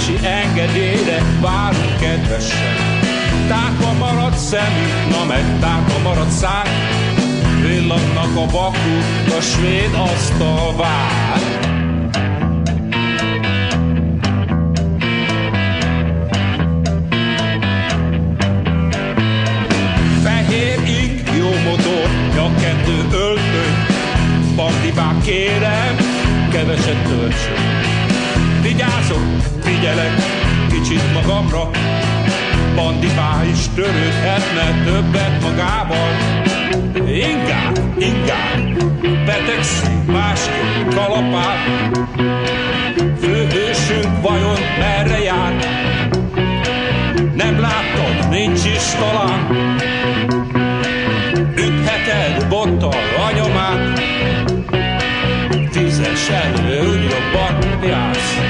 belépési engedélyre várunk kedvesen. Tápa maradt szemünk, na meg tápa maradt szár, villannak a vakuk, a svéd asztal vár. Figyelek, kicsit magamra, Bandibá is törődhetne többet magával. Inkább, inkább, betegszünk másképp kalapál. Főhősünk vajon merre jár? Nem láttad, nincs is talán. Ütheted bottal a nyomát, Tízes elő, úgy jobban jársz.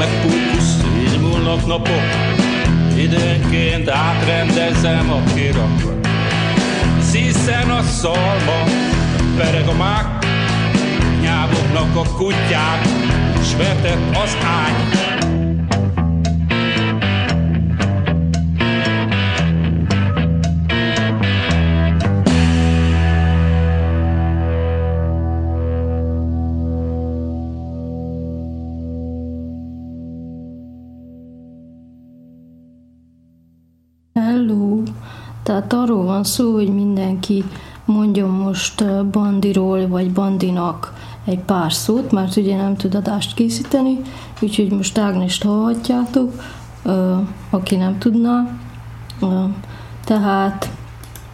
Fókusz, na meg fókusz, így múlnak napok, időnként átrendezem a kirakot. Szíszen a szalma, pereg a mák, nyávognak a kutyák, s vetett az ágy. Tehát arról van szó, hogy mindenki mondjon most bandiról vagy bandinak egy pár szót, mert ugye nem tud adást készíteni, úgyhogy most Ágnest hallhatjátok, aki nem tudná. Tehát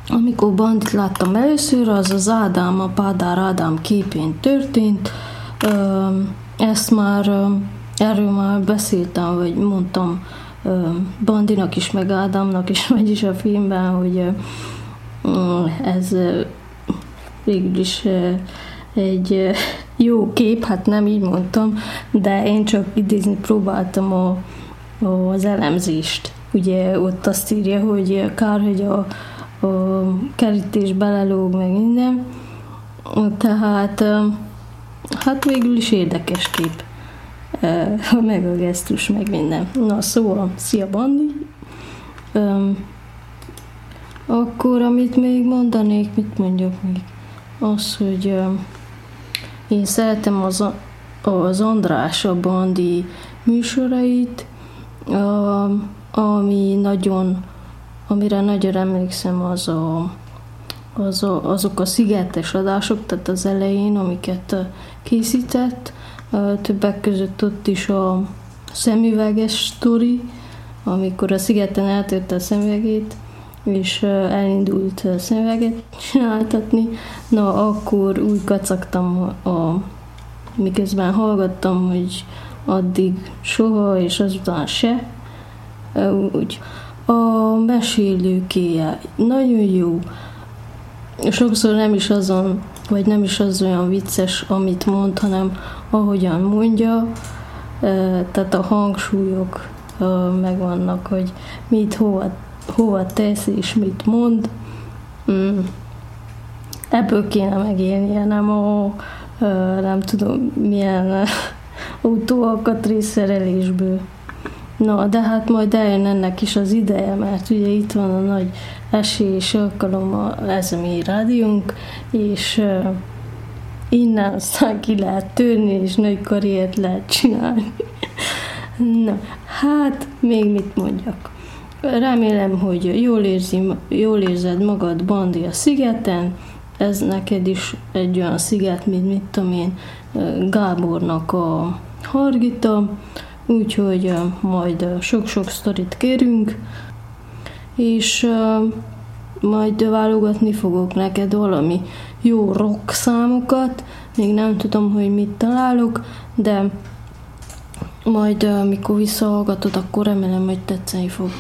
amikor bandit láttam először, az az Ádám, a Pádár Ádám képén történt. Ezt már, erről már beszéltem, vagy mondtam Bandinak is, meg Ádámnak is, vagyis a filmben, hogy ez végül is egy jó kép, hát nem így mondtam, de én csak idézni próbáltam a, a, az elemzést. Ugye ott azt írja, hogy kár, hogy a, a kerítés belelóg, meg minden. Tehát hát végül is érdekes kép. Meg a gesztus, meg minden. Na szóval, szia Bandi! Öm, akkor, amit még mondanék, mit mondjak még? Az, hogy öm, én szeretem az, az András a Bandi műsorait, öm, ami nagyon, amire nagyon emlékszem, az a, az a, azok a szigetes adások, tehát az elején, amiket készített, többek között ott is a, szemüveges sztori, amikor a szigeten eltörte a szemüvegét, és elindult szemüveget csináltatni, na akkor úgy kacagtam, a, miközben hallgattam, hogy addig soha, és azután se. Úgy. A mesélőkéje nagyon jó. Sokszor nem is azon, vagy nem is az olyan vicces, amit mond, hanem ahogyan mondja, tehát a hangsúlyok megvannak, hogy mit hova, hova tesz és mit mond. Mm. Ebből kéne megélnie, nem a nem tudom milyen autóalkatrészszerelésből. Na, de hát majd eljön ennek is az ideje, mert ugye itt van a nagy esély és alkalom a, ez a mi rádiónk, és innen aztán ki lehet törni, és nagy karriert lehet csinálni. Na, hát még mit mondjak. Remélem, hogy jól, érzi, jól érzed magad Bandi a szigeten, ez neked is egy olyan sziget, mint mit tudom én, Gábornak a Hargita, úgyhogy majd sok-sok sztorit kérünk, és majd válogatni fogok neked valami jó rock számokat, még nem tudom, hogy mit találok, de majd amikor visszahallgatod, akkor remélem, hogy tetszeni fog.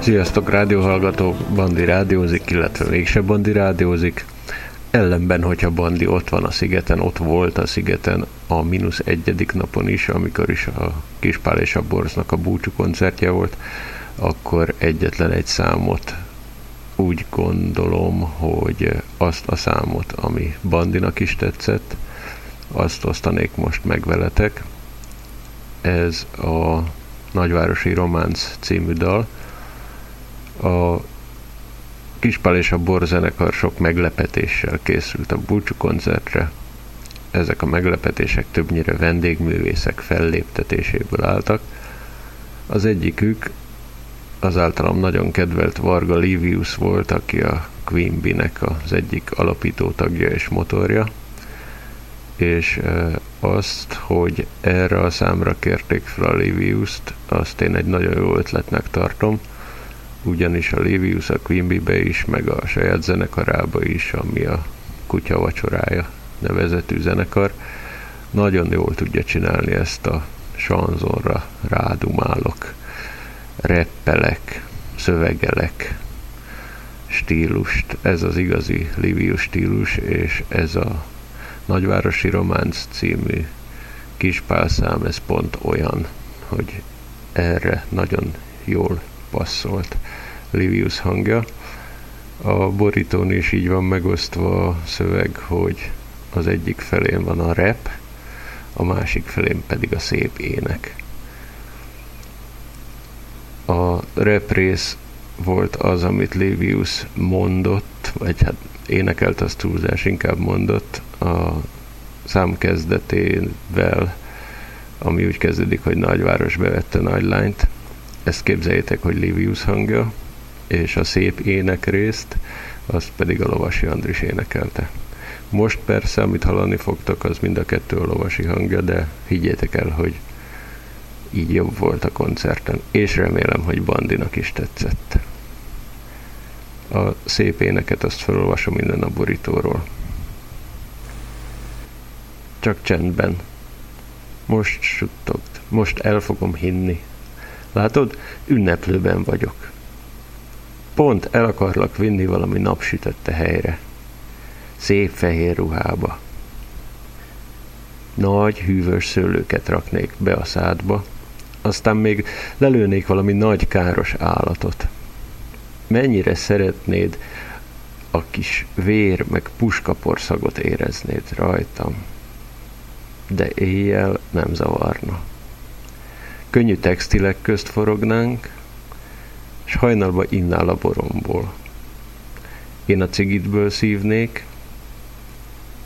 Sziasztok, rádióhallgatók! Bandi rádiózik, illetve mégse Bandi rádiózik. Ellenben, hogyha Bandi ott van a szigeten, ott volt a szigeten a mínusz egyedik napon is, amikor is a Kispál és a Borznak a búcsú koncertje volt, akkor egyetlen egy számot úgy gondolom, hogy azt a számot, ami Bandinak is tetszett, azt osztanék most meg veletek. Ez a Nagyvárosi Románc című dal, a Kispál és a Bor zenekar sok meglepetéssel készült a búcsú koncertre. Ezek a meglepetések többnyire vendégművészek felléptetéséből álltak. Az egyikük az általam nagyon kedvelt Varga Livius volt, aki a Queen Bee-nek az egyik alapító tagja és motorja, és azt, hogy erre a számra kérték fel a Livius-t, azt én egy nagyon jó ötletnek tartom, ugyanis a Livius a Quimby-be is, meg a saját zenekarába is, ami a Kutya vacsorája nevezetű zenekar, nagyon jól tudja csinálni ezt a sanzonra rádumálok, reppelek, szövegelek stílust. Ez az igazi Livius stílus, és ez a Nagyvárosi Románc című kispálszám, ez pont olyan, hogy erre nagyon jól passzolt Livius hangja. A borítón is így van megosztva a szöveg, hogy az egyik felén van a rap, a másik felén pedig a szép ének. A rap rész volt az, amit Livius mondott, vagy hát énekelt az túlzás, inkább mondott a szám kezdetével, ami úgy kezdődik, hogy nagyváros bevette nagy lányt, ezt képzeljétek, hogy Livius hangja, és a szép ének részt, azt pedig a Lovasi Andris énekelte. Most persze, amit hallani fogtok, az mind a kettő a Lovasi hangja, de higgyétek el, hogy így jobb volt a koncerten, és remélem, hogy Bandinak is tetszett. A szép éneket azt felolvasom minden a borítóról. Csak csendben. Most suttogd, most el fogom hinni, Látod, ünneplőben vagyok. Pont el akarlak vinni valami napsütötte helyre. Szép fehér ruhába. Nagy, hűvös szőlőket raknék be a szádba, aztán még lelőnék valami nagy káros állatot. Mennyire szeretnéd a kis vér meg puskaporszagot éreznéd rajtam, de éjjel nem zavarna könnyű textilek közt forognánk, és hajnalba innál a boromból. Én a cigitből szívnék,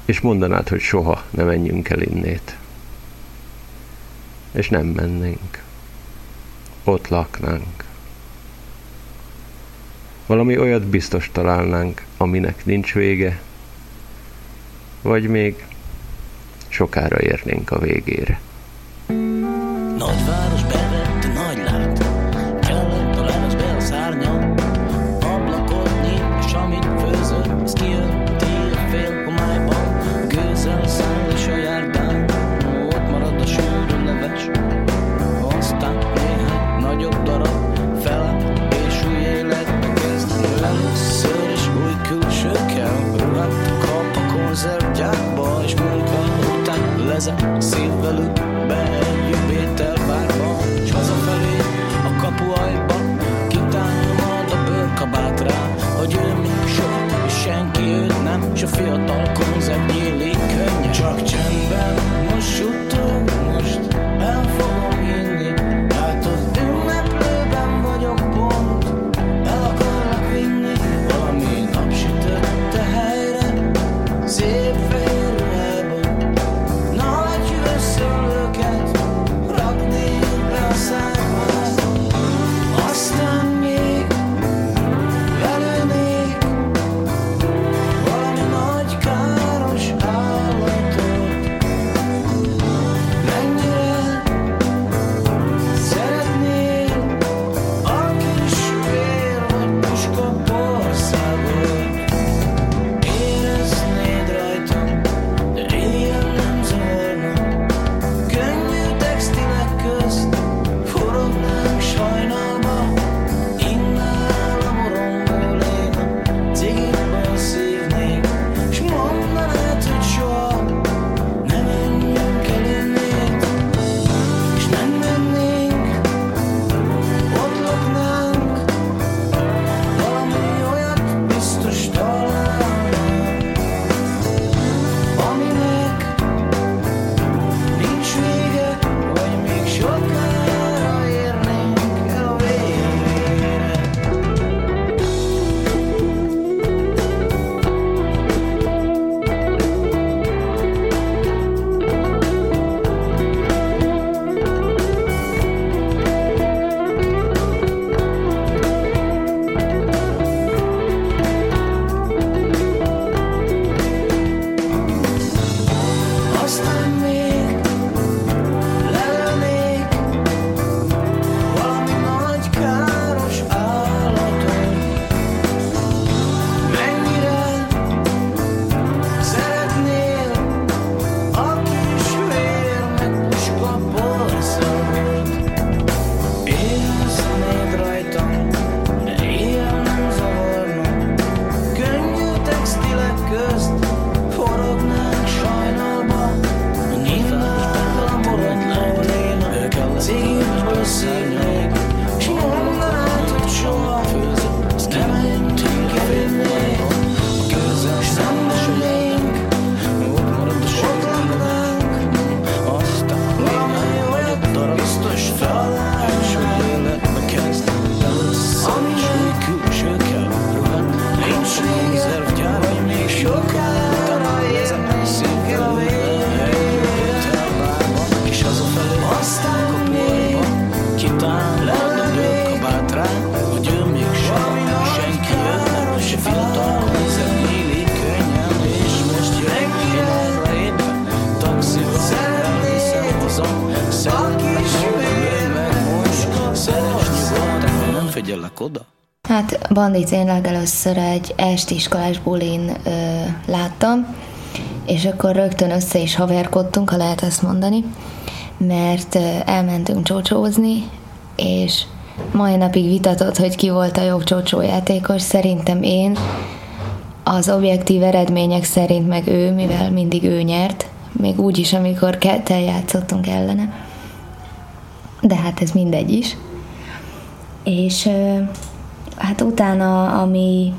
és mondanád, hogy soha ne menjünk el innét. És nem mennénk. Ott laknánk. Valami olyat biztos találnánk, aminek nincs vége, vagy még sokára érnénk a végére. Nagyváros Bandit én legelőször egy esti iskolás bulin ö, láttam, és akkor rögtön össze is haverkodtunk, ha lehet ezt mondani, mert elmentünk csócsózni, és mai napig vitatott, hogy ki volt a jobb csócsójátékos, szerintem én, az objektív eredmények szerint meg ő, mivel mindig ő nyert, még úgy is, amikor ketten játszottunk ellene. De hát ez mindegy is. És hát utána, ami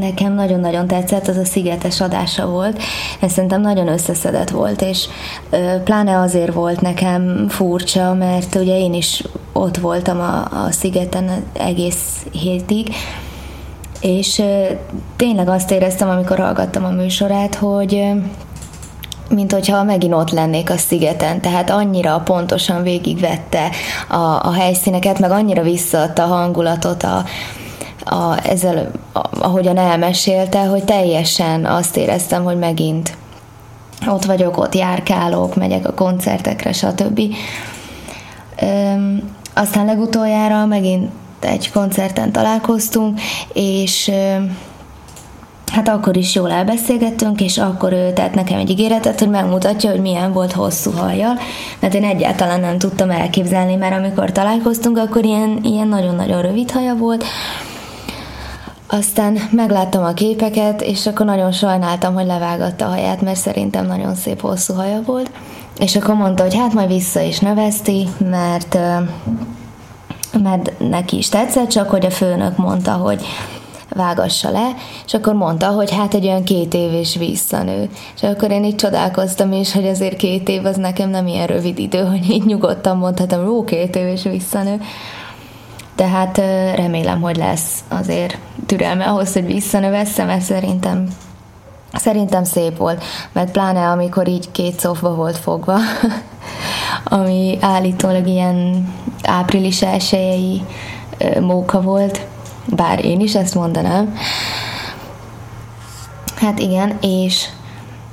nekem nagyon-nagyon tetszett, az a szigetes adása volt. Ez szerintem nagyon összeszedett volt, és pláne azért volt nekem furcsa, mert ugye én is ott voltam a, a szigeten egész hétig, és tényleg azt éreztem, amikor hallgattam a műsorát, hogy mint hogyha megint ott lennék a szigeten, tehát annyira pontosan végigvette a, a helyszíneket, meg annyira visszaadta a hangulatot a, a, ezzel, a, ahogyan elmesélte, hogy teljesen azt éreztem, hogy megint ott vagyok, ott járkálok, megyek a koncertekre, stb. Üm, aztán legutoljára megint egy koncerten találkoztunk, és hát akkor is jól elbeszélgettünk, és akkor ő tett nekem egy ígéretet, hogy megmutatja, hogy milyen volt hosszú hajjal, mert én egyáltalán nem tudtam elképzelni, mert amikor találkoztunk, akkor ilyen, ilyen nagyon-nagyon rövid haja volt, aztán megláttam a képeket, és akkor nagyon sajnáltam, hogy levágatta a haját, mert szerintem nagyon szép hosszú haja volt. És akkor mondta, hogy hát majd vissza is növeszti, mert mert neki is tetszett, csak hogy a főnök mondta, hogy vágassa le, és akkor mondta, hogy hát egy olyan két év és visszanő. És akkor én így csodálkoztam is, hogy azért két év az nekem nem ilyen rövid idő, hogy így nyugodtan mondhatom, ó, két év és visszanő. Tehát remélem, hogy lesz azért türelme ahhoz, hogy visszanövesszem, mert szerintem Szerintem szép volt, mert pláne amikor így két szófba volt fogva, ami állítólag ilyen április elsőjei móka volt, bár én is ezt mondanám. Hát igen, és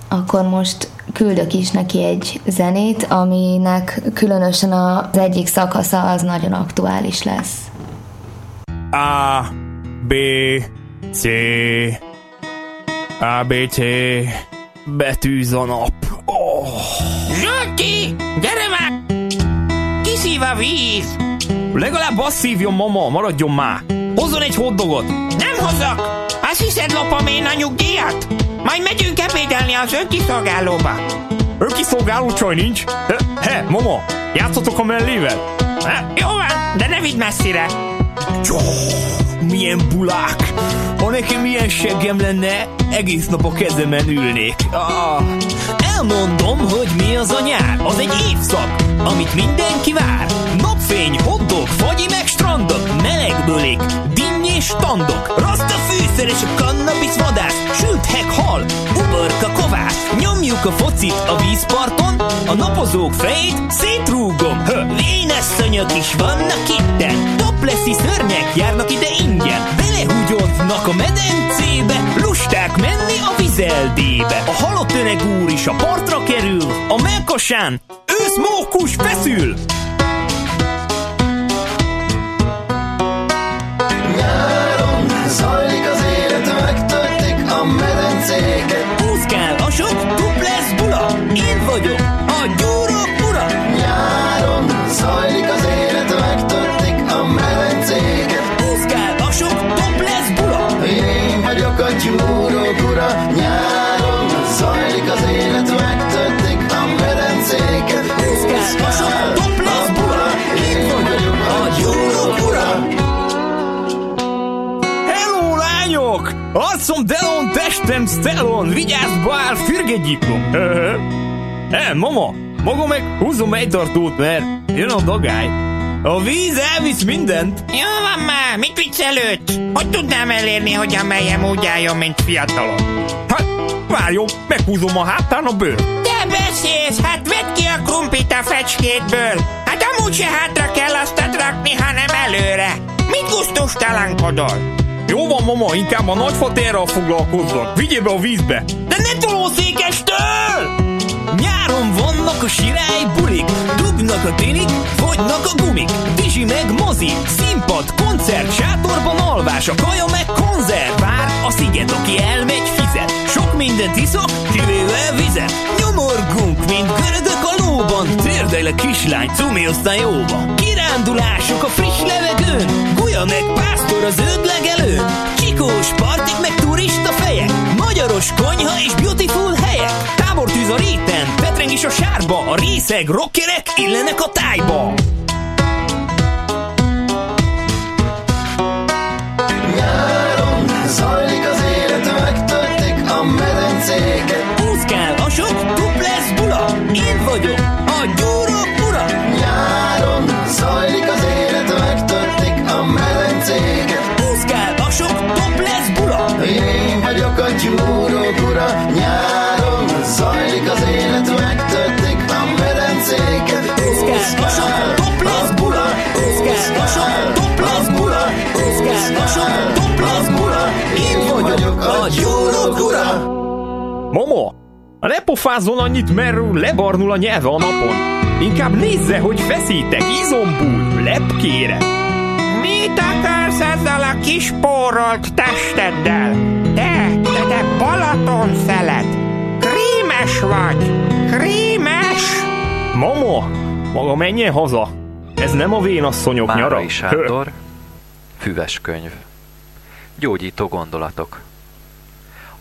akkor most küldök is neki egy zenét, aminek különösen az egyik szakasza az nagyon aktuális lesz. A, B, C, A, B, C, betűz a nap. Oh. Zsolti, gyere már! Kiszív a víz! Legalább azt szívjon, mama, maradjon már! Hozzon egy hotdogot! Nem hozok! Azt hiszed lopom én a nyugdíjat? Majd megyünk ebédelni az önkiszolgálóba. Önkiszolgáló csaj nincs? He, he mama, játszatok a mellével? Ha, jó van, de ne vidd messzire. Jó, milyen bulák! Ha nekem ilyen seggem lenne, egész nap a kezemen ülnék. Ah, elmondom, hogy mi az a nyár. Az egy évszak, amit mindenki vár. Napfény, hoddog, fagyi meg strandok, meleg bölék, dinny és standok. Rasta fűszeres a cannabis vadász, sült hek hal, uborka kovász. Nyomjuk a focit a vízparton, a napozók fejét szétrúgom. Hö, vénes szönyök is vannak itten, topleszi szörnyek járnak ide ingyen. Belehúgyoznak a medencébe, lusták menni a vizeldébe. A halott öreg úr is a partra kerül, a melkasán ősz mókus feszül. Nyáron Arcom Delon, testem Stelon, vigyázz bár, fürgegyikom! Eh, mama, maga meg húzom egy tartót, mert jön a dagály. A víz elvisz mindent. Jó van már, mit viccelődsz? Hogy tudnám elérni, hogy a meljem úgy álljon, mint fiatalon? Hát, várjon, meghúzom a hátán a bőr. Te beszélsz, hát vedd ki a krumplit a fecskétből. Hát amúgy se hátra kell azt rakni, hanem előre. Mit gusztustalankodol? Jó van, mama, inkább a nagyfatérral foglalkozzak. Vigyél be a vízbe. De ne tolószékestől! Nyáron vannak a sirály bulik, dugnak a tinik, fogynak a gumik, Dizsi meg mozi, színpad, koncert, sátorban alvás, a kaja meg konzerv. Vár a sziget, aki elmegy, fizet. Sok mindent iszok, kivéve vizet. Nyomorgunk, mint görögök a lóban. Térdelj le kislány, cumi aztán jóba. Kirándulások a friss levegőn. Gulya meg pásztor az öd legelőn. Csikós partik meg turista fejek. Magyaros konyha és beautiful helyek. Tábortűz a réten, petreng is a sárba. A részeg, rockerek illenek a tájba. Zajlik az medencéket. Úszkál a sok duplex bula. Én vagyok a gyúrok ura. Nyáron zajlik az élet, megtöltik a medencéket. Úszkál a sok duplex bula. Én vagyok a gyúrok ura. Nyáron zajlik az élet, megtöltik a medencéket. Úszkál a sok duplex bula. Úszkál a sok duplex bula. Úszkál a sok duplex bula. Én vagyok a gyúrok ura. Momo, ne pofázzon annyit, mert lebarnul a nyelve a napon. Inkább nézze, hogy feszítek, izombul, lepkére. Mit akarsz ezzel a kis pórolt testeddel? Te, te, te Balaton szelet! Krímes vagy! Krímes! Momo, maga menjen haza. Ez nem a vénasszonyok nyara. Márai Sándor, Füves könyv. Gyógyító gondolatok.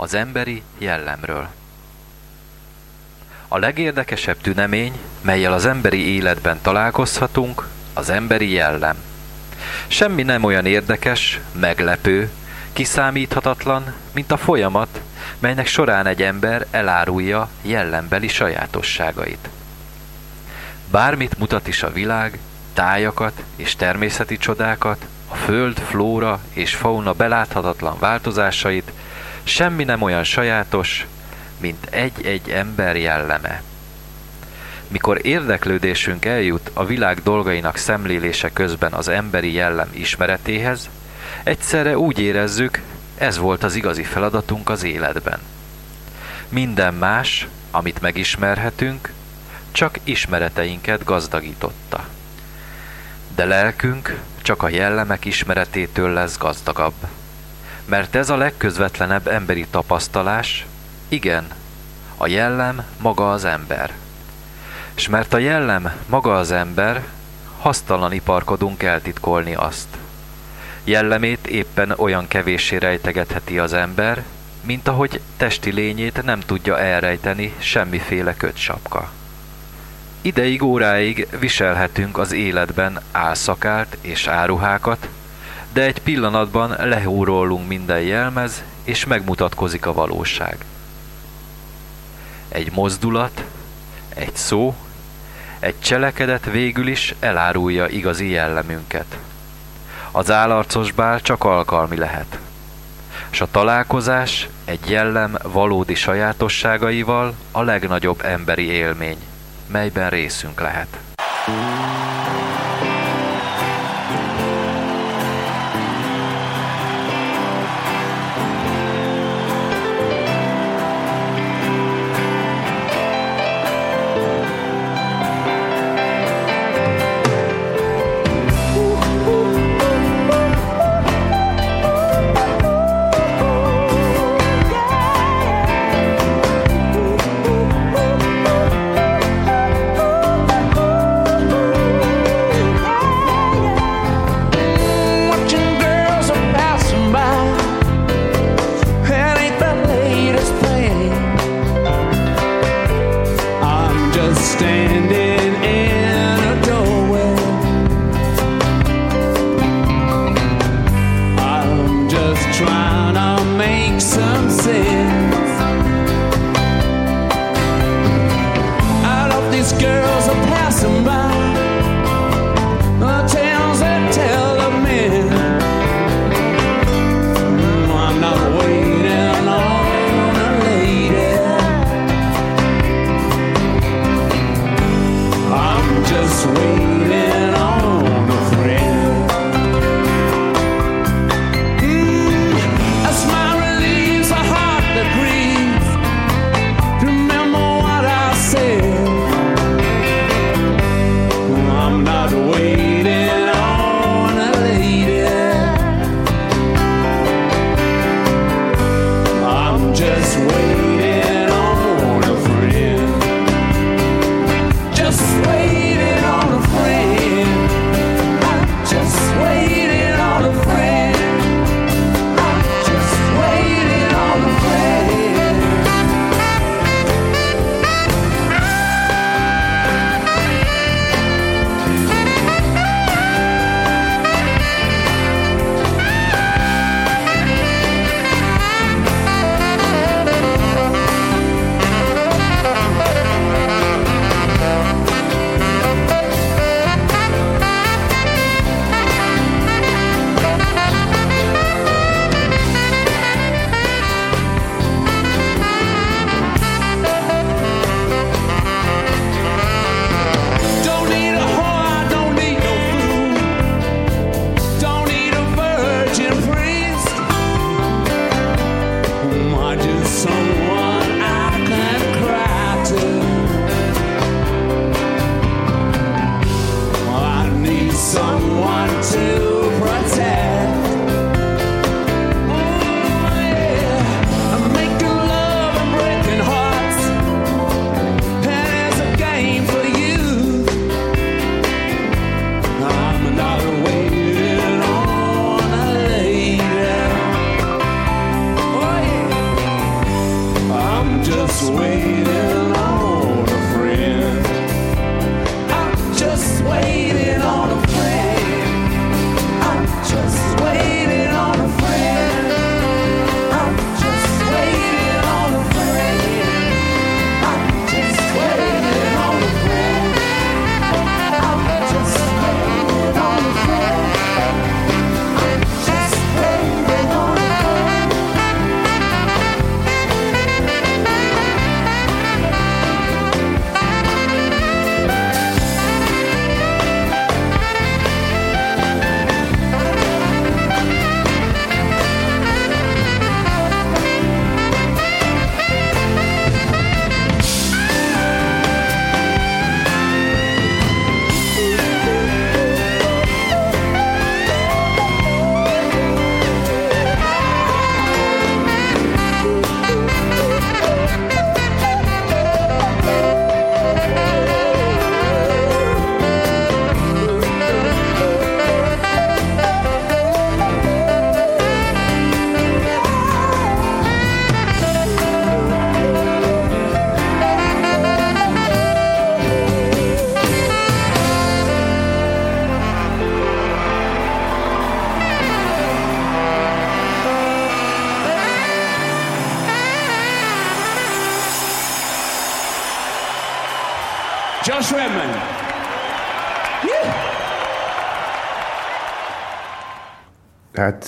Az emberi jellemről. A legérdekesebb tünemény, melyel az emberi életben találkozhatunk, az emberi jellem. Semmi nem olyan érdekes, meglepő, kiszámíthatatlan, mint a folyamat, melynek során egy ember elárulja jellembeli sajátosságait. Bármit mutat is a világ, tájakat és természeti csodákat, a föld, flóra és fauna beláthatatlan változásait, semmi nem olyan sajátos, mint egy-egy ember jelleme. Mikor érdeklődésünk eljut a világ dolgainak szemlélése közben az emberi jellem ismeretéhez, egyszerre úgy érezzük, ez volt az igazi feladatunk az életben. Minden más, amit megismerhetünk, csak ismereteinket gazdagította. De lelkünk csak a jellemek ismeretétől lesz gazdagabb. Mert ez a legközvetlenebb emberi tapasztalás, igen, a jellem maga az ember. És mert a jellem maga az ember, hasztalan iparkodunk eltitkolni azt. Jellemét éppen olyan kevéssé rejtegetheti az ember, mint ahogy testi lényét nem tudja elrejteni semmiféle kötsapka. Ideig óráig viselhetünk az életben álszakált és áruhákat, de egy pillanatban lehúrolunk minden jelmez, és megmutatkozik a valóság. Egy mozdulat, egy szó, egy cselekedet végül is elárulja igazi jellemünket. Az állarcos bál csak alkalmi lehet. S a találkozás egy jellem valódi sajátosságaival a legnagyobb emberi élmény, melyben részünk lehet. just waiting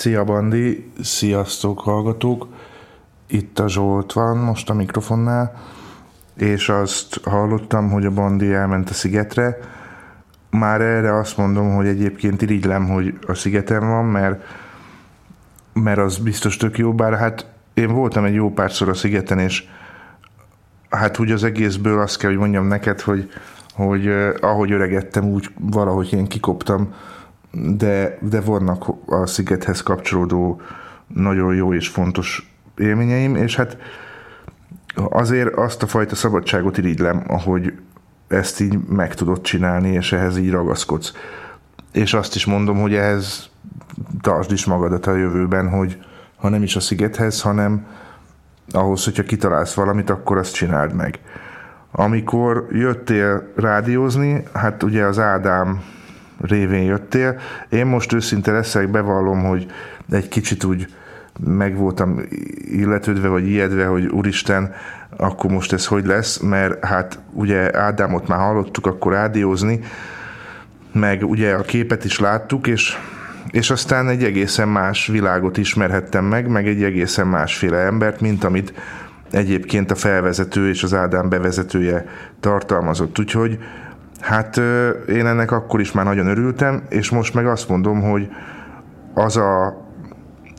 szia Bandi, sziasztok hallgatók! Itt a Zsolt van most a mikrofonnál, és azt hallottam, hogy a Bandi elment a szigetre. Már erre azt mondom, hogy egyébként irigylem, hogy a szigeten van, mert, mert az biztos tök jó, bár hát én voltam egy jó párszor a szigeten, és hát úgy az egészből azt kell, hogy mondjam neked, hogy, hogy eh, ahogy öregettem, úgy valahogy én kikoptam, de, de vannak a szigethez kapcsolódó nagyon jó és fontos élményeim, és hát azért azt a fajta szabadságot irigylem, ahogy ezt így meg tudod csinálni, és ehhez így ragaszkodsz. És azt is mondom, hogy ehhez tartsd is magadat a jövőben, hogy ha nem is a szigethez, hanem ahhoz, hogyha kitalálsz valamit, akkor azt csináld meg. Amikor jöttél rádiózni, hát ugye az Ádám révén jöttél. Én most őszinte leszek, bevallom, hogy egy kicsit úgy meg voltam illetődve, vagy ijedve, hogy úristen, akkor most ez hogy lesz, mert hát ugye Ádámot már hallottuk akkor rádiózni, meg ugye a képet is láttuk, és, és aztán egy egészen más világot ismerhettem meg, meg egy egészen másféle embert, mint amit egyébként a felvezető és az Ádám bevezetője tartalmazott. Úgyhogy hát én ennek akkor is már nagyon örültem, és most meg azt mondom, hogy az a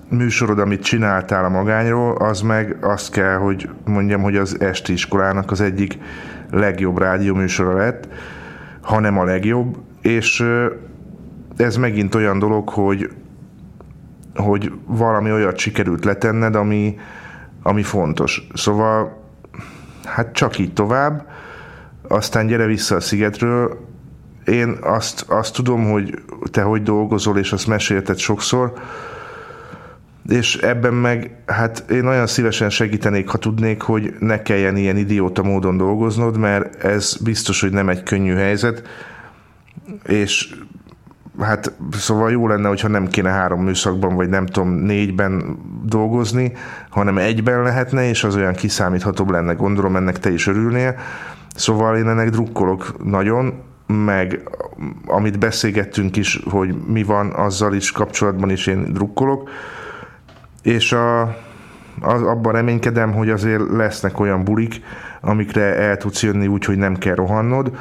műsorod, amit csináltál a magányról, az meg azt kell, hogy mondjam, hogy az esti iskolának az egyik legjobb rádióműsora lett, hanem a legjobb, és ez megint olyan dolog, hogy, hogy valami olyat sikerült letenned, ami, ami fontos. Szóval hát csak így tovább, aztán gyere vissza a szigetről, én azt, azt tudom, hogy te hogy dolgozol, és azt mesélted sokszor, és ebben meg, hát én olyan szívesen segítenék, ha tudnék, hogy ne kelljen ilyen idióta módon dolgoznod, mert ez biztos, hogy nem egy könnyű helyzet, és hát szóval jó lenne, hogyha nem kéne három műszakban, vagy nem tudom, négyben dolgozni, hanem egyben lehetne, és az olyan kiszámíthatóbb lenne. Gondolom ennek te is örülnél. Szóval én ennek drukkolok nagyon, meg amit beszélgettünk is, hogy mi van, azzal is kapcsolatban is én drukkolok, és a, az, abban reménykedem, hogy azért lesznek olyan bulik, amikre el tudsz jönni úgy, hogy nem kell rohannod,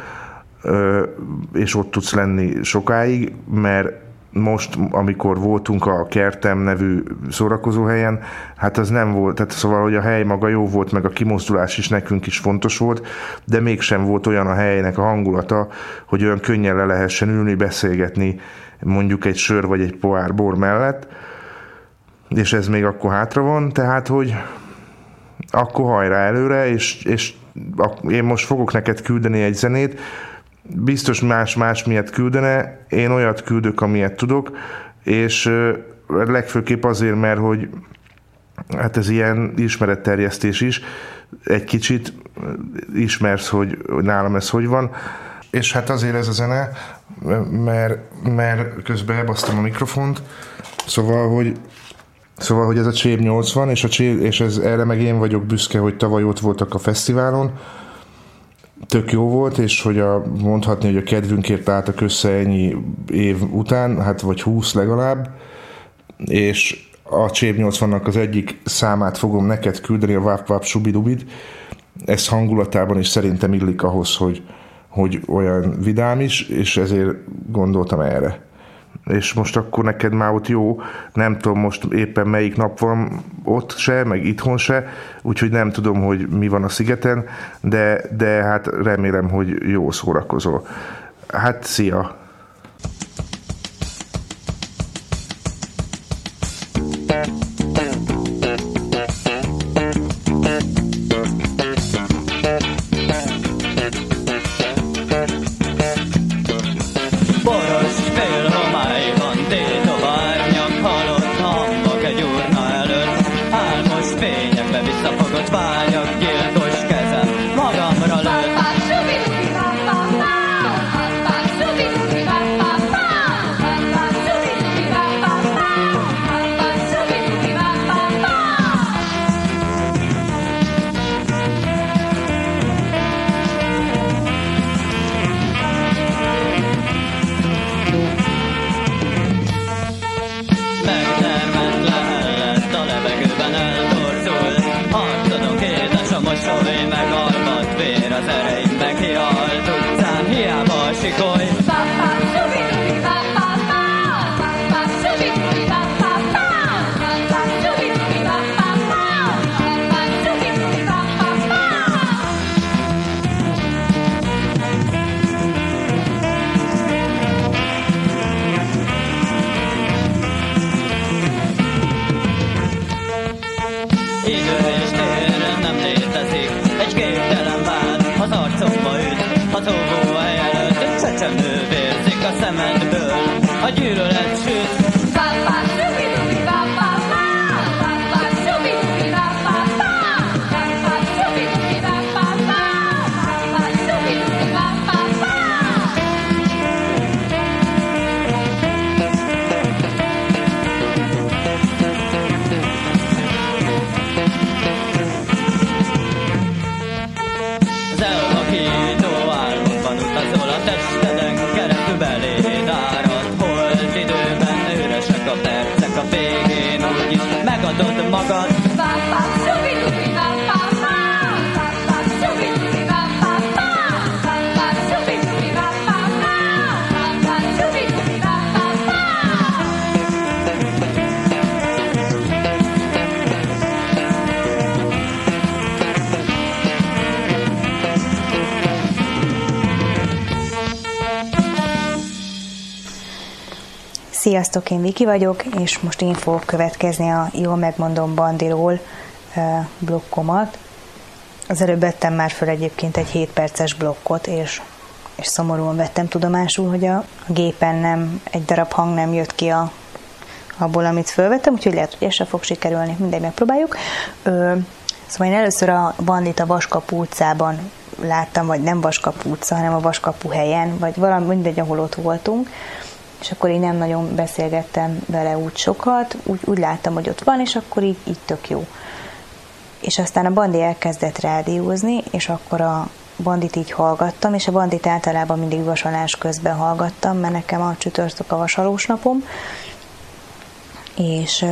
és ott tudsz lenni sokáig, mert most, amikor voltunk a Kertem nevű szórakozóhelyen, hát az nem volt, tehát szóval, hogy a hely maga jó volt, meg a kimozdulás is nekünk is fontos volt, de mégsem volt olyan a helynek a hangulata, hogy olyan könnyen le lehessen ülni, beszélgetni mondjuk egy sör vagy egy pohár bor mellett, és ez még akkor hátra van, tehát, hogy akkor hajrá előre, és, és én most fogok neked küldeni egy zenét, biztos más-más miatt küldene, én olyat küldök, amilyet tudok, és legfőképp azért, mert hogy hát ez ilyen ismeretterjesztés is, egy kicsit ismersz, hogy nálam ez hogy van, és hát azért ez a zene, mert, mert közben elbasztam a mikrofont, szóval, hogy Szóval, hogy ez a Csép 80, és, a Csép, és ez, erre meg én vagyok büszke, hogy tavaly ott voltak a fesztiválon, tök jó volt, és hogy a, mondhatni, hogy a kedvünkért álltak össze ennyi év után, hát vagy 20 legalább, és a Csép 80-nak az egyik számát fogom neked küldeni, a Váp Váp Subidubid, ez hangulatában is szerintem illik ahhoz, hogy, hogy olyan vidám is, és ezért gondoltam erre és most akkor neked már ott jó, nem tudom most éppen melyik nap van ott se, meg itthon se, úgyhogy nem tudom, hogy mi van a szigeten, de, de hát remélem, hogy jó szórakozol. Hát szia! Sziasztok, én Viki vagyok, és most én fogok következni a Jól megmondom Bandiról blokkomat. Az előbb vettem már föl egyébként egy 7 perces blokkot, és, és szomorúan vettem tudomásul, hogy a, gépen nem, egy darab hang nem jött ki a, abból, amit fölvettem, úgyhogy lehet, hogy ez sem fog sikerülni, mindegy, megpróbáljuk. Ö, szóval én először a bandit a Vaskapu utcában láttam, vagy nem Vaskapu utca, hanem a Vaskapu helyen, vagy valami mindegy, ahol ott voltunk, és akkor én nem nagyon beszélgettem vele úgy sokat, úgy, úgy láttam, hogy ott van, és akkor így, így tök jó. És aztán a bandi elkezdett rádiózni, és akkor a bandit így hallgattam, és a bandit általában mindig vasalás közben hallgattam, mert nekem a csütörtök a vasalós napom, és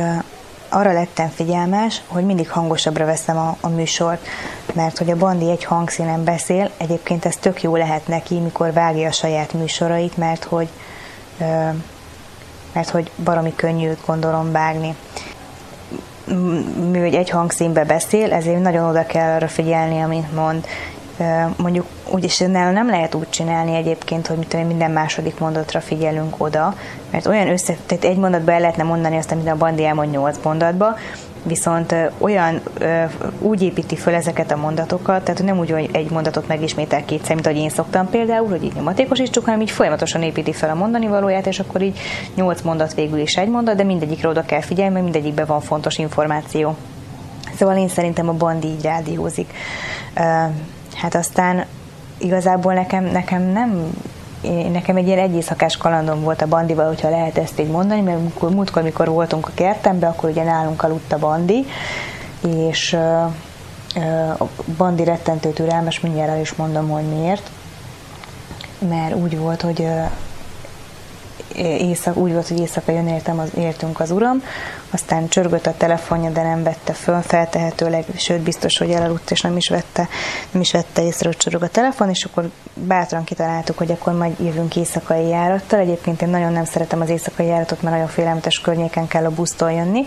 arra lettem figyelmes, hogy mindig hangosabbra veszem a, a műsort, mert hogy a Bandi egy hangszínen beszél, egyébként ez tök jó lehet neki, mikor vágja a saját műsorait, mert hogy, mert hogy baromi könnyű gondolom vágni. Mivel egy hangszínbe beszél, ezért nagyon oda kell arra figyelni, amit mond mondjuk úgyis nem lehet úgy csinálni egyébként, hogy mit minden második mondatra figyelünk oda, mert olyan össze, tehát egy mondatba el lehetne mondani azt, amit a Bandi elmond nyolc mondatba, viszont olyan úgy építi föl ezeket a mondatokat, tehát nem úgy, hogy egy mondatot megismétel kétszer, mint ahogy én szoktam például, hogy így nyomatékosítsuk, hanem így folyamatosan építi fel a mondani valóját, és akkor így nyolc mondat végül is egy mondat, de mindegyikre oda kell figyelni, mert mindegyikben van fontos információ. Szóval én szerintem a Bandi így rádiózik hát aztán igazából nekem, nekem nem nekem egy ilyen egyészakás kalandom volt a bandival, hogyha lehet ezt így mondani, mert múltkor, múltkor mikor voltunk a kertembe, akkor ugye nálunk aludt a bandi, és a bandi rettentő türelmes, mindjárt el is mondom, hogy miért. Mert úgy volt, hogy éjszak, úgy volt, hogy éjszaka jön értem az, értünk az uram, aztán csörgött a telefonja, de nem vette föl, feltehetőleg, sőt biztos, hogy elaludt, és nem is vette, nem is vette észre, hogy csörög a telefon, és akkor bátran kitaláltuk, hogy akkor majd jövünk éjszakai járattal. Egyébként én nagyon nem szeretem az éjszakai járatot, mert nagyon félelmetes környéken kell a busztól jönni,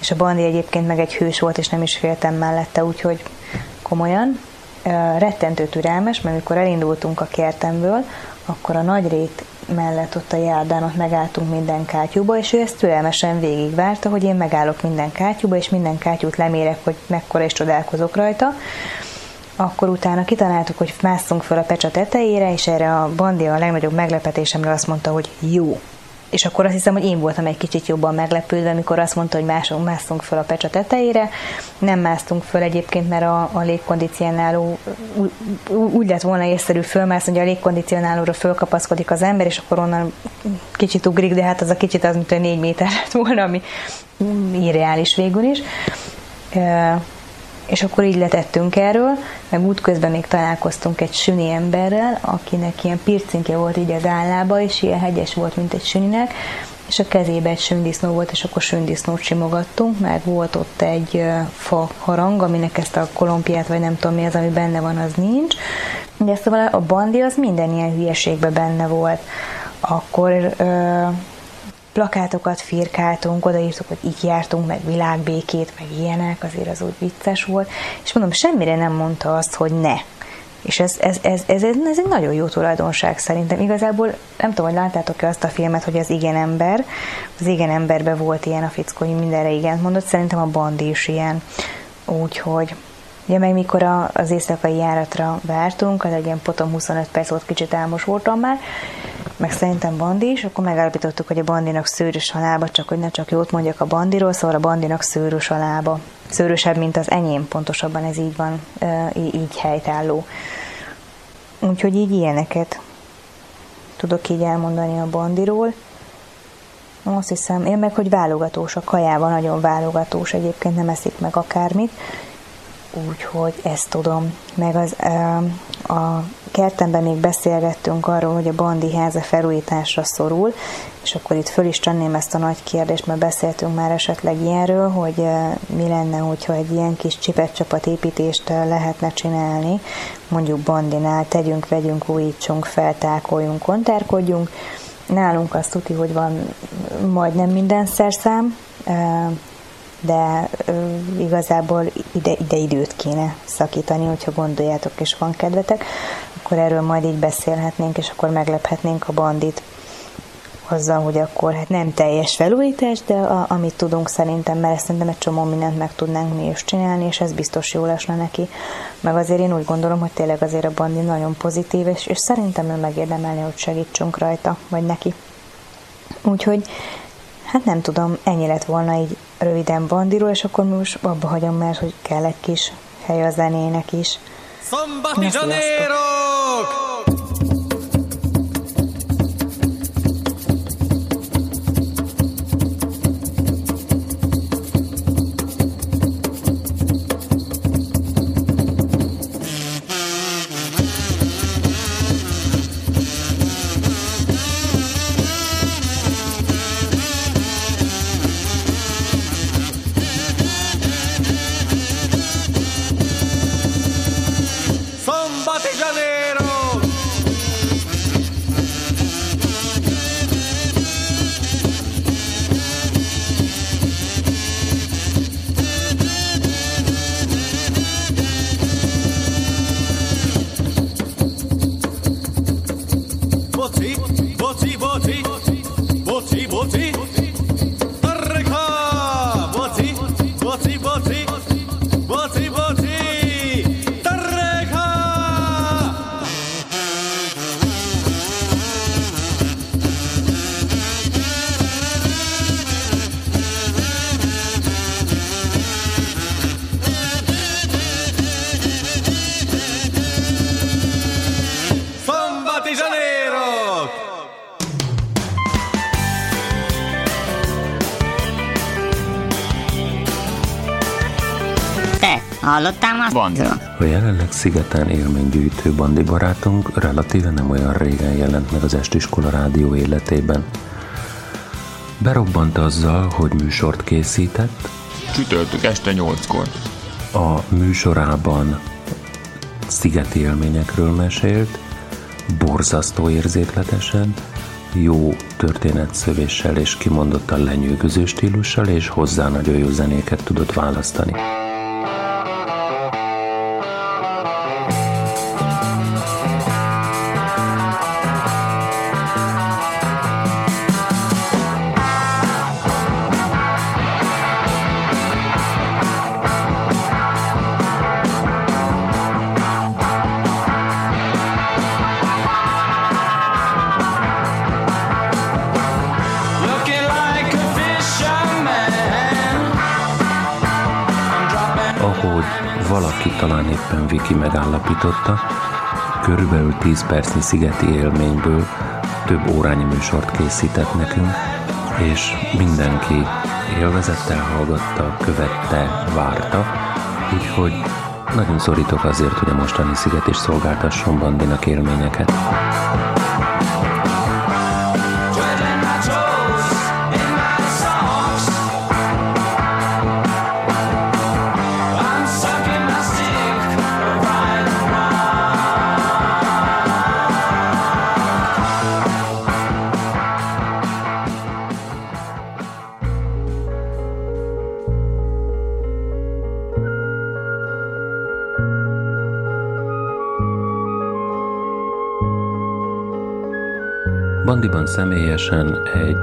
és a Bandi egyébként meg egy hős volt, és nem is féltem mellette, úgyhogy komolyan. Rettentő türelmes, mert amikor elindultunk a kertemből, akkor a nagy rét mellett ott a járdán ott megálltunk minden kátyúba, és ő ezt türelmesen végigvárta, hogy én megállok minden kátyúba, és minden kátyút lemérek, hogy mekkora is csodálkozok rajta. Akkor utána kitaláltuk, hogy másszunk fel a pecsa tetejére, és erre a bandi a legnagyobb meglepetésemre azt mondta, hogy jó, és akkor azt hiszem, hogy én voltam egy kicsit jobban meglepődve, amikor azt mondta, hogy másunk másztunk föl a pecsa tetejére. Nem másztunk föl egyébként, mert a, a légkondicionáló úgy, lett volna észszerű fölmászni, hogy a légkondicionálóra fölkapaszkodik az ember, és akkor onnan kicsit ugrik, de hát az a kicsit az, mint a négy méter lett volna, ami irreális végül is és akkor így letettünk erről, meg útközben még találkoztunk egy süni emberrel, akinek ilyen pircinkje volt így az állába, és ilyen hegyes volt, mint egy süninek, és a kezébe egy sündisznó volt, és akkor sündisznót simogattunk, meg volt ott egy fa harang, aminek ezt a kolompiát, vagy nem tudom mi az, ami benne van, az nincs. De szóval a bandi az minden ilyen hülyeségben benne volt. Akkor plakátokat firkáltunk, odaírtuk, hogy így jártunk, meg világbékét, meg ilyenek, azért az úgy vicces volt, és mondom, semmire nem mondta azt, hogy ne. És ez, ez, ez, ez, ez, egy nagyon jó tulajdonság szerintem. Igazából nem tudom, hogy láttátok-e azt a filmet, hogy az igen ember, az igen emberben volt ilyen a fickó, hogy mindenre igen mondott, szerintem a bandi is ilyen. Úgyhogy Ugye meg mikor a, az éjszakai járatra vártunk, az egy ilyen potom 25 perc volt, kicsit álmos voltam már, meg szerintem Bandi is, akkor megállapítottuk, hogy a Bandinak szőrös a lába, csak hogy ne csak jót mondjak a Bandiról, szóval a Bandinak szőrös a lába. Szőrösebb, mint az enyém, pontosabban ez így van, így helytálló. Úgyhogy így ilyeneket tudok így elmondani a Bandiról. Azt hiszem, én meg, hogy válogatós, a kajával nagyon válogatós, egyébként nem eszik meg akármit, úgyhogy ezt tudom. Meg az, a kertemben még beszélgettünk arról, hogy a Bandi háza felújításra szorul, és akkor itt föl is tenném ezt a nagy kérdést, mert beszéltünk már esetleg ilyenről, hogy mi lenne, hogyha egy ilyen kis csipet építést lehetne csinálni, mondjuk Bandinál, tegyünk, vegyünk, újítsunk, feltákoljunk, kontárkodjunk. Nálunk azt tudni, hogy van majdnem minden szerszám, de ö, igazából ide, ide időt kéne szakítani, hogyha gondoljátok és van kedvetek, akkor erről majd így beszélhetnénk, és akkor meglephetnénk a bandit. azzal, hogy akkor hát nem teljes felújítás, de a, amit tudunk szerintem, mert szerintem egy csomó mindent meg tudnánk mi is csinálni, és ez biztos jó lesne neki. Meg azért én úgy gondolom, hogy tényleg azért a bandi nagyon pozitív, és, és szerintem ő megérdemelni, hogy segítsünk rajta, vagy neki. Úgyhogy, hát nem tudom, ennyi lett volna így röviden bandiról, és akkor most abba hagyom, mert hogy kell egy kis hely a zenének is. Somebody Janeiro! Hallottál már bandról? A jelenleg szigeten élménygyűjtő bandi barátunk relatíve nem olyan régen jelent meg az estiskola rádió életében. Berobbant azzal, hogy műsort készített. Csütörtök este nyolckor. A műsorában szigeti élményekről mesélt, borzasztó érzékletesen, jó történetszövéssel és kimondottan lenyűgöző stílussal, és hozzá nagyon jó zenéket tudott választani. Viki megállapította, körülbelül 10 percnyi szigeti élményből több órányi műsort készített nekünk, és mindenki élvezettel hallgatta, követte, várta, úgyhogy nagyon szorítok azért, hogy a mostani sziget is szolgáltasson Bandinak élményeket. Személyesen egy,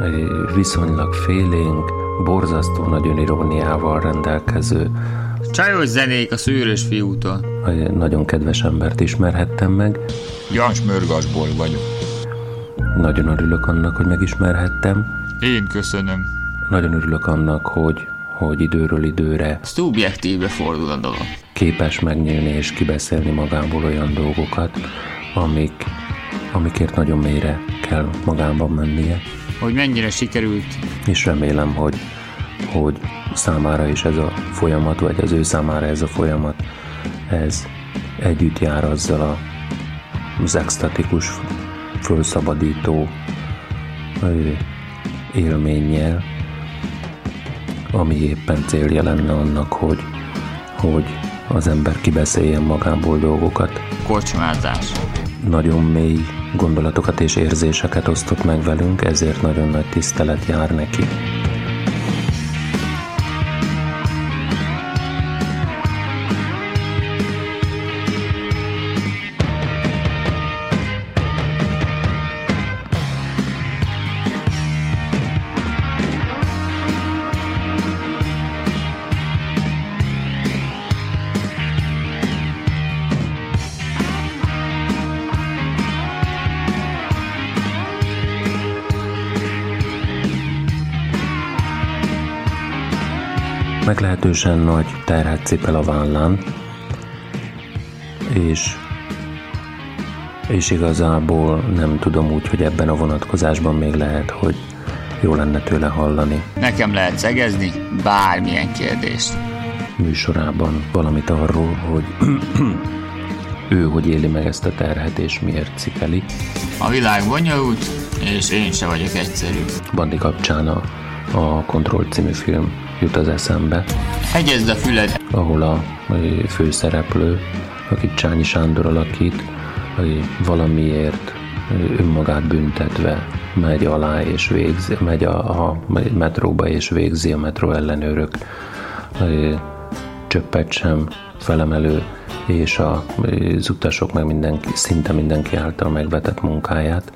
egy viszonylag félénk, borzasztó nagy öniróniával rendelkező Csajos zenék a szűrös fiútól. Egy nagyon kedves embert ismerhettem meg. Jans Mörgasból vagyok. Nagyon örülök annak, hogy megismerhettem. Én köszönöm. Nagyon örülök annak, hogy, hogy időről időre Szubjektívre fordul a dolog. Képes megnyílni és kibeszélni magából olyan dolgokat, amik amikért nagyon mélyre kell magában mennie. Hogy mennyire sikerült. És remélem, hogy, hogy számára is ez a folyamat, vagy az ő számára ez a folyamat, ez együtt jár azzal a, az extatikus, fölszabadító élménnyel, ami éppen célja lenne annak, hogy, hogy az ember kibeszéljen magából dolgokat. Kocsmázás. Nagyon mély gondolatokat és érzéseket osztott meg velünk, ezért nagyon nagy tisztelet jár neki. Meglehetősen nagy terhet cipel a vállán, és, és igazából nem tudom úgy, hogy ebben a vonatkozásban még lehet, hogy jó lenne tőle hallani Nekem lehet szegezni bármilyen kérdést. műsorában valamit arról, hogy ő hogy éli meg ezt a terhet, és miért cipeli. A világ bonyolult, és én se vagyok egyszerű. Bandi kapcsán a, a Control című film jut az eszembe, Hegyezd a füled, ahol a főszereplő, akit Csányi Sándor alakít, valamiért önmagát büntetve megy alá és végzi, megy a, a metróba és végzi a metró ellenőrök csöppet sem felemelő és a, az utasok meg mindenki, szinte mindenki által megvetett munkáját.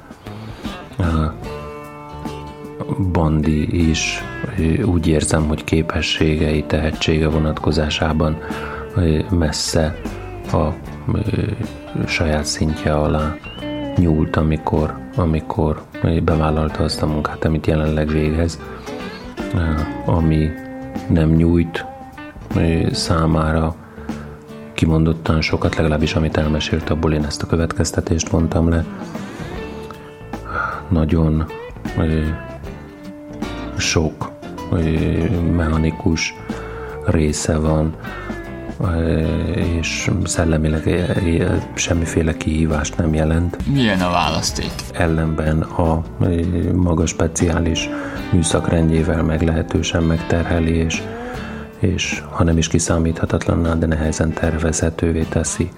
Bandi is úgy érzem, hogy képességei, tehetsége vonatkozásában messze a saját szintje alá nyúlt, amikor, amikor bevállalta azt a munkát, amit jelenleg végez, ami nem nyújt számára kimondottan sokat, legalábbis amit elmesélt, abból én ezt a következtetést vontam le. Nagyon sok mechanikus része van, és szellemileg semmiféle kihívást nem jelent. milyen a választék? Ellenben a maga speciális műszakrendjével meglehetősen megterheli, és, és ha nem is kiszámíthatatlanná, de nehezen tervezhetővé teszi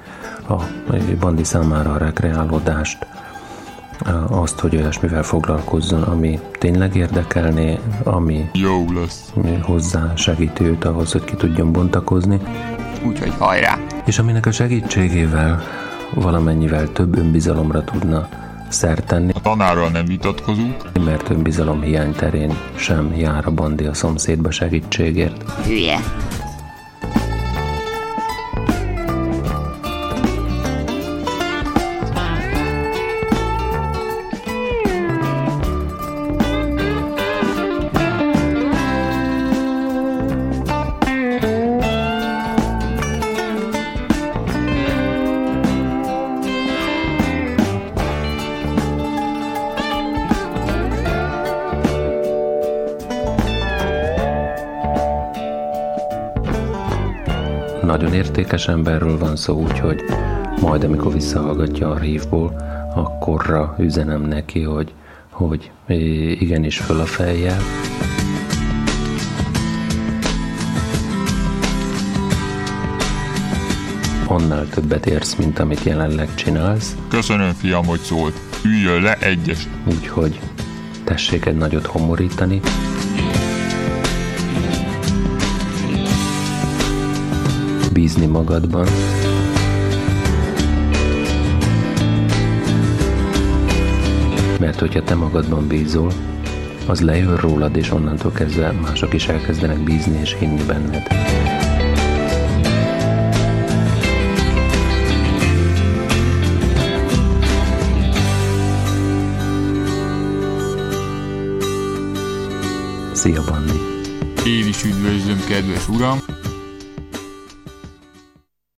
a bandi számára a rekreálódást, azt, hogy olyasmivel foglalkozzon, ami tényleg érdekelné, ami jó lesz. hozzá segíti őt ahhoz, hogy ki tudjon bontakozni. Úgyhogy hajrá! És aminek a segítségével valamennyivel több önbizalomra tudna szert tenni, A tanárral nem vitatkozunk. mert önbizalom hiány terén sem jár a bandi a szomszédba segítségért. Hülye. Értékes emberről van szó, úgyhogy majd, amikor visszahallgatja a hívból, akkorra üzenem neki, hogy, hogy igenis föl a fejjel. Annál többet érsz, mint amit jelenleg csinálsz, Köszönöm, fiam, hogy szólt. Üljön le egyes. úgyhogy tessék egy nagyot homorítani. Bízni magadban. Mert hogyha te magadban bízol, az lejön rólad, és onnantól kezdve mások is elkezdenek bízni és hinni benned. Szia, Bandi! Én is üdvözlöm, kedves uram.